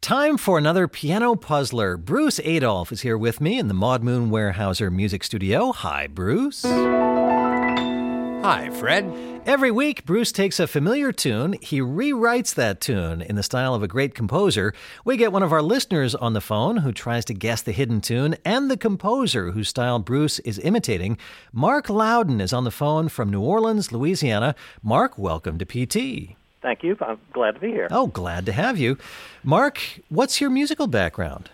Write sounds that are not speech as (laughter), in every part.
Time for another piano puzzler. Bruce Adolphe is here with me in the Maud Moon Weyerhaeuser Music Studio. Hi, Bruce. Hi, Fred. Every week, Bruce takes a familiar tune, he rewrites that tune in the style of a great composer. We get one of our listeners on the phone who tries to guess the hidden tune and the composer whose style Bruce is imitating. Marc Loudon is on the phone from New Orleans, Louisiana. Marc, welcome to PT. Thank you. I'm glad to be here. Oh, glad to have you. Marc, what's your musical background?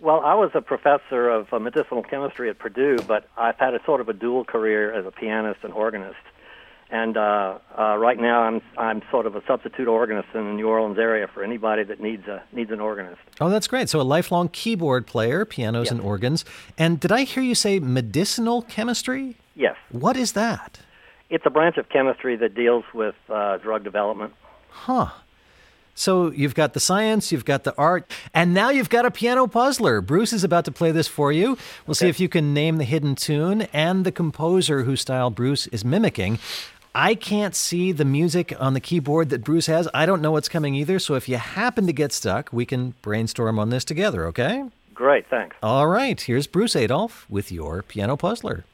Well, I was a professor of uh, medicinal chemistry at Purdue, but I've had a sort of a dual career as a pianist and organist. And uh, uh, right now, I'm I'm sort of a substitute organist in the New Orleans area for anybody that needs a needs an organist. Oh, that's great. So a lifelong keyboard player, pianos Yes. and organs. And did I hear you say medicinal chemistry? Yes, What is that? It's a branch of chemistry that deals with uh, drug development. Huh. So you've got the science, you've got the art, and now you've got a piano puzzler. Bruce is about to play this for you. We'll see if you can name the hidden tune and the composer whose style Bruce is mimicking. I can't see the music on the keyboard that Bruce has. I don't know what's coming either. So if you happen to get stuck, we can brainstorm on this together, okay? Great, thanks. All right, here's Bruce Adolphe with your piano puzzler.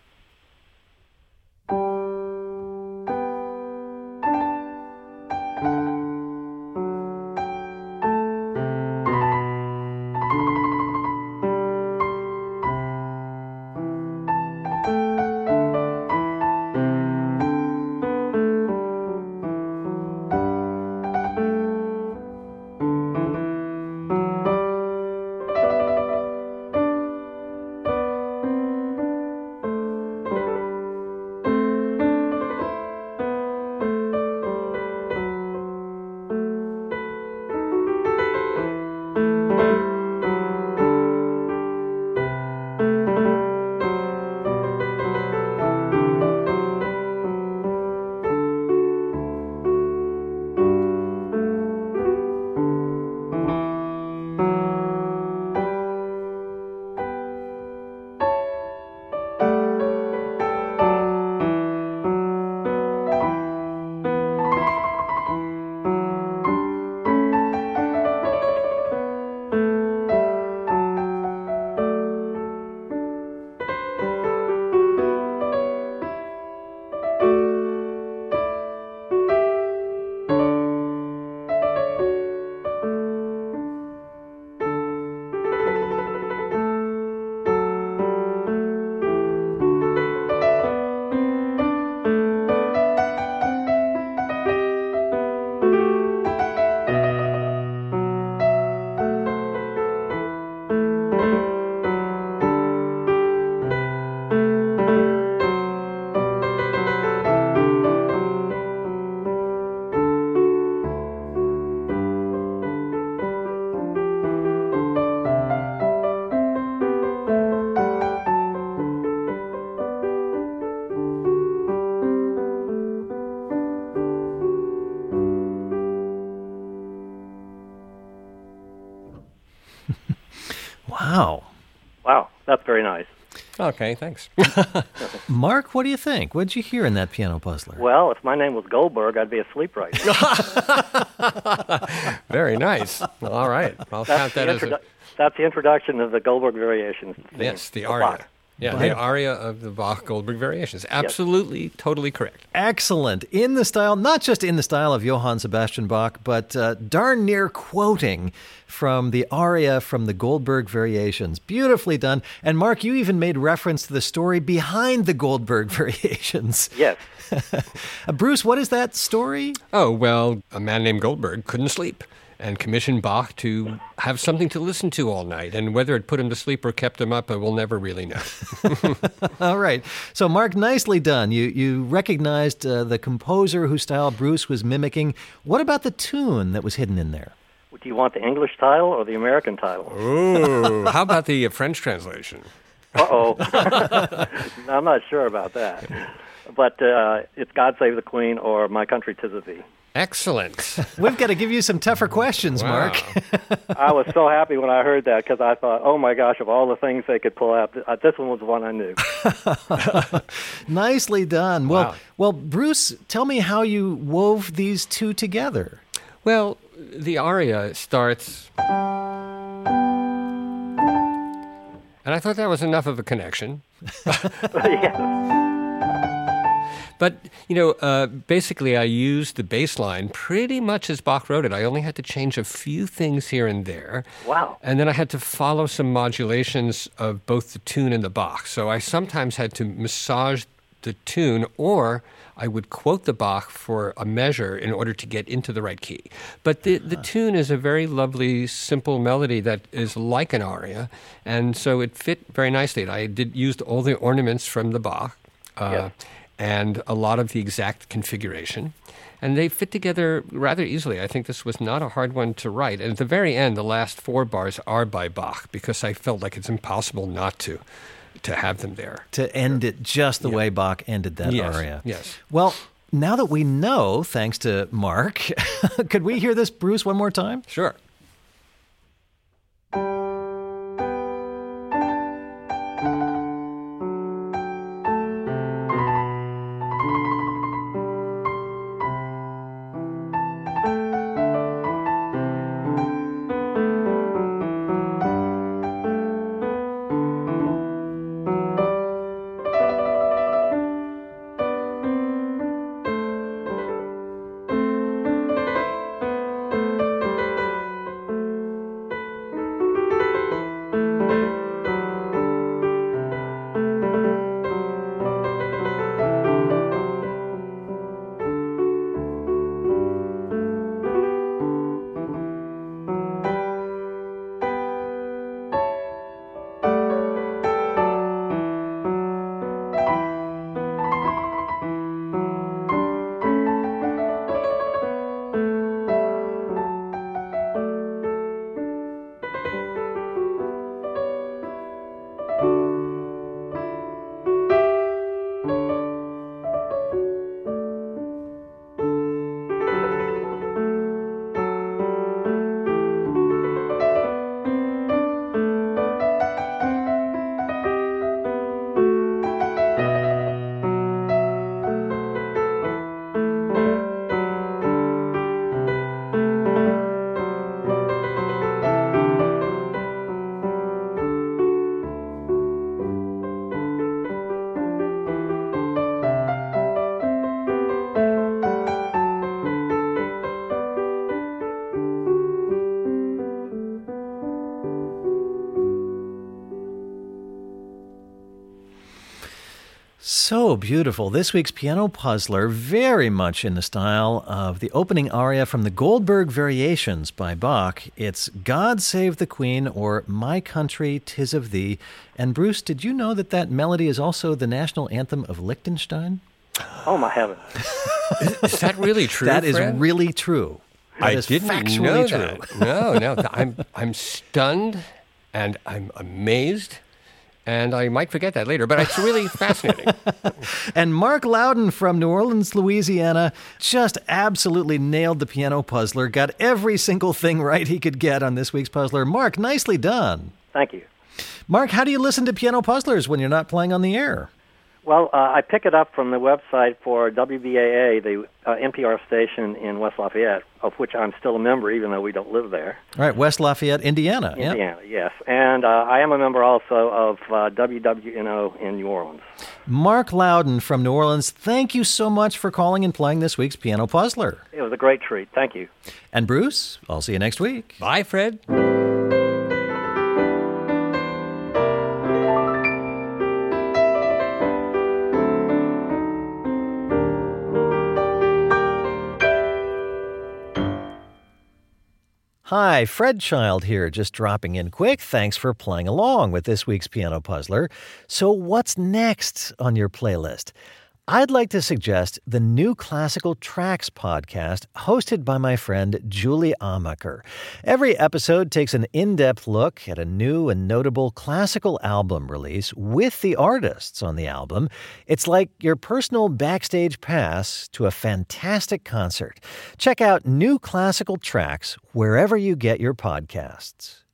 Wow. Wow, that's very nice. Okay, thanks. (laughs) Marc, what do you think? What did you hear in that piano puzzler? Well, if my name was Goldberg, I'd be asleep right now. (laughs) Very nice. All right. I'll That's count the, that as a, that's the introduction of the Goldberg Variations. theme, yes, the Bach. aria. Yeah, the aria of the Bach Goldberg variations. Absolutely, totally correct. Excellent. In the style, not just in the style of Johann Sebastian Bach, but uh, darn near quoting from the aria from the Goldberg Variations. Beautifully done. And Marc, you even made reference to the story behind the Goldberg (laughs) Variations. Yes. (laughs) Uh, Bruce, what is that story? Oh, well, a man named Goldberg couldn't sleep and commissioned Bach to have something to listen to all night. And whether it put him to sleep or kept him up, uh, we'll never really know. (laughs) All right. So, Marc, nicely done. You you recognized uh, the composer whose style Bruce was mimicking. What about the tune that was hidden in there? Do you want the English title or the American title? Ooh, how about the uh, French translation? Uh oh. (laughs) (laughs) I'm not sure about that. But uh, it's God Save the Queen or My Country Tis of Thee. Excellent. (laughs) We've got to give you some tougher questions, wow. Marc. (laughs) I was so happy when I heard that because I thought, oh my gosh, of all the things they could pull out, uh, this one was the one I knew. (laughs) Nicely done. Wow. Well, well, Bruce, tell me how you wove these two together. Well, the aria starts. And I thought that was enough of a connection. yes. But, you know, uh, basically, I used the bass line pretty much as Bach wrote it. I only had to change a few things here and there. Wow. And then I had to follow some modulations of both the tune and the Bach. So I sometimes had to massage the tune or I would quote the Bach for a measure in order to get into the right key. But the, the tune is a very lovely, simple melody that is like an aria, and so it fit very nicely. And I did used all the ornaments from the Bach. Uh, Yeah. And a lot of the exact configuration. And they fit together rather easily. I think this was not a hard one to write. And at the very end, the last four bars are by Bach because I felt like it's impossible not to to have them there. To end it just the way Bach ended that Yes, aria. yes. Well, now that we know, thanks to Marc, (laughs) could we hear this, Bruce, one more time? Sure. So beautiful. This week's piano puzzler, very much in the style of the opening aria from the Goldberg Variations by Bach. It's God Save the Queen or My Country, Tis of Thee. And Bruce, did you know that that melody is also the national anthem of Liechtenstein? Oh my heavens! Is that really true? That is Fred? really true. That I didn't factually know true. that. No, no. I'm I'm stunned and I'm amazed. And I might forget that later, but it's really (laughs) fascinating. And Marc Loudon from New Orleans, Louisiana, just absolutely nailed the piano puzzler, got every single thing right he could get on this week's puzzler. Marc, nicely done. Thank you. Marc, how do you listen to piano puzzlers when you're not playing on the air? Well, uh, I pick it up from the website for WBAA, the uh, NPR station in West Lafayette, of which I'm still a member, even though we don't live there. All right, West Lafayette, Indiana. Yep. Indiana, yes. And uh, I am a member also of uh, WWNO in New Orleans. Marc Loudon from New Orleans, thank you so much for calling and playing this week's piano puzzler. It was a great treat. Thank you. And Bruce, I'll see you next week. Bye, Fred. Hi, Fred Child here, just dropping in quick. Thanks for playing along with this week's Piano Puzzler. So, what's next on your playlist? I'd like to suggest the new Classical Tracks podcast hosted by my friend Julie Amacker. Every episode takes an in depth look at a new and notable classical album release with the artists on the album. It's like your personal backstage pass to a fantastic concert. Check out New Classical Tracks wherever you get your podcasts.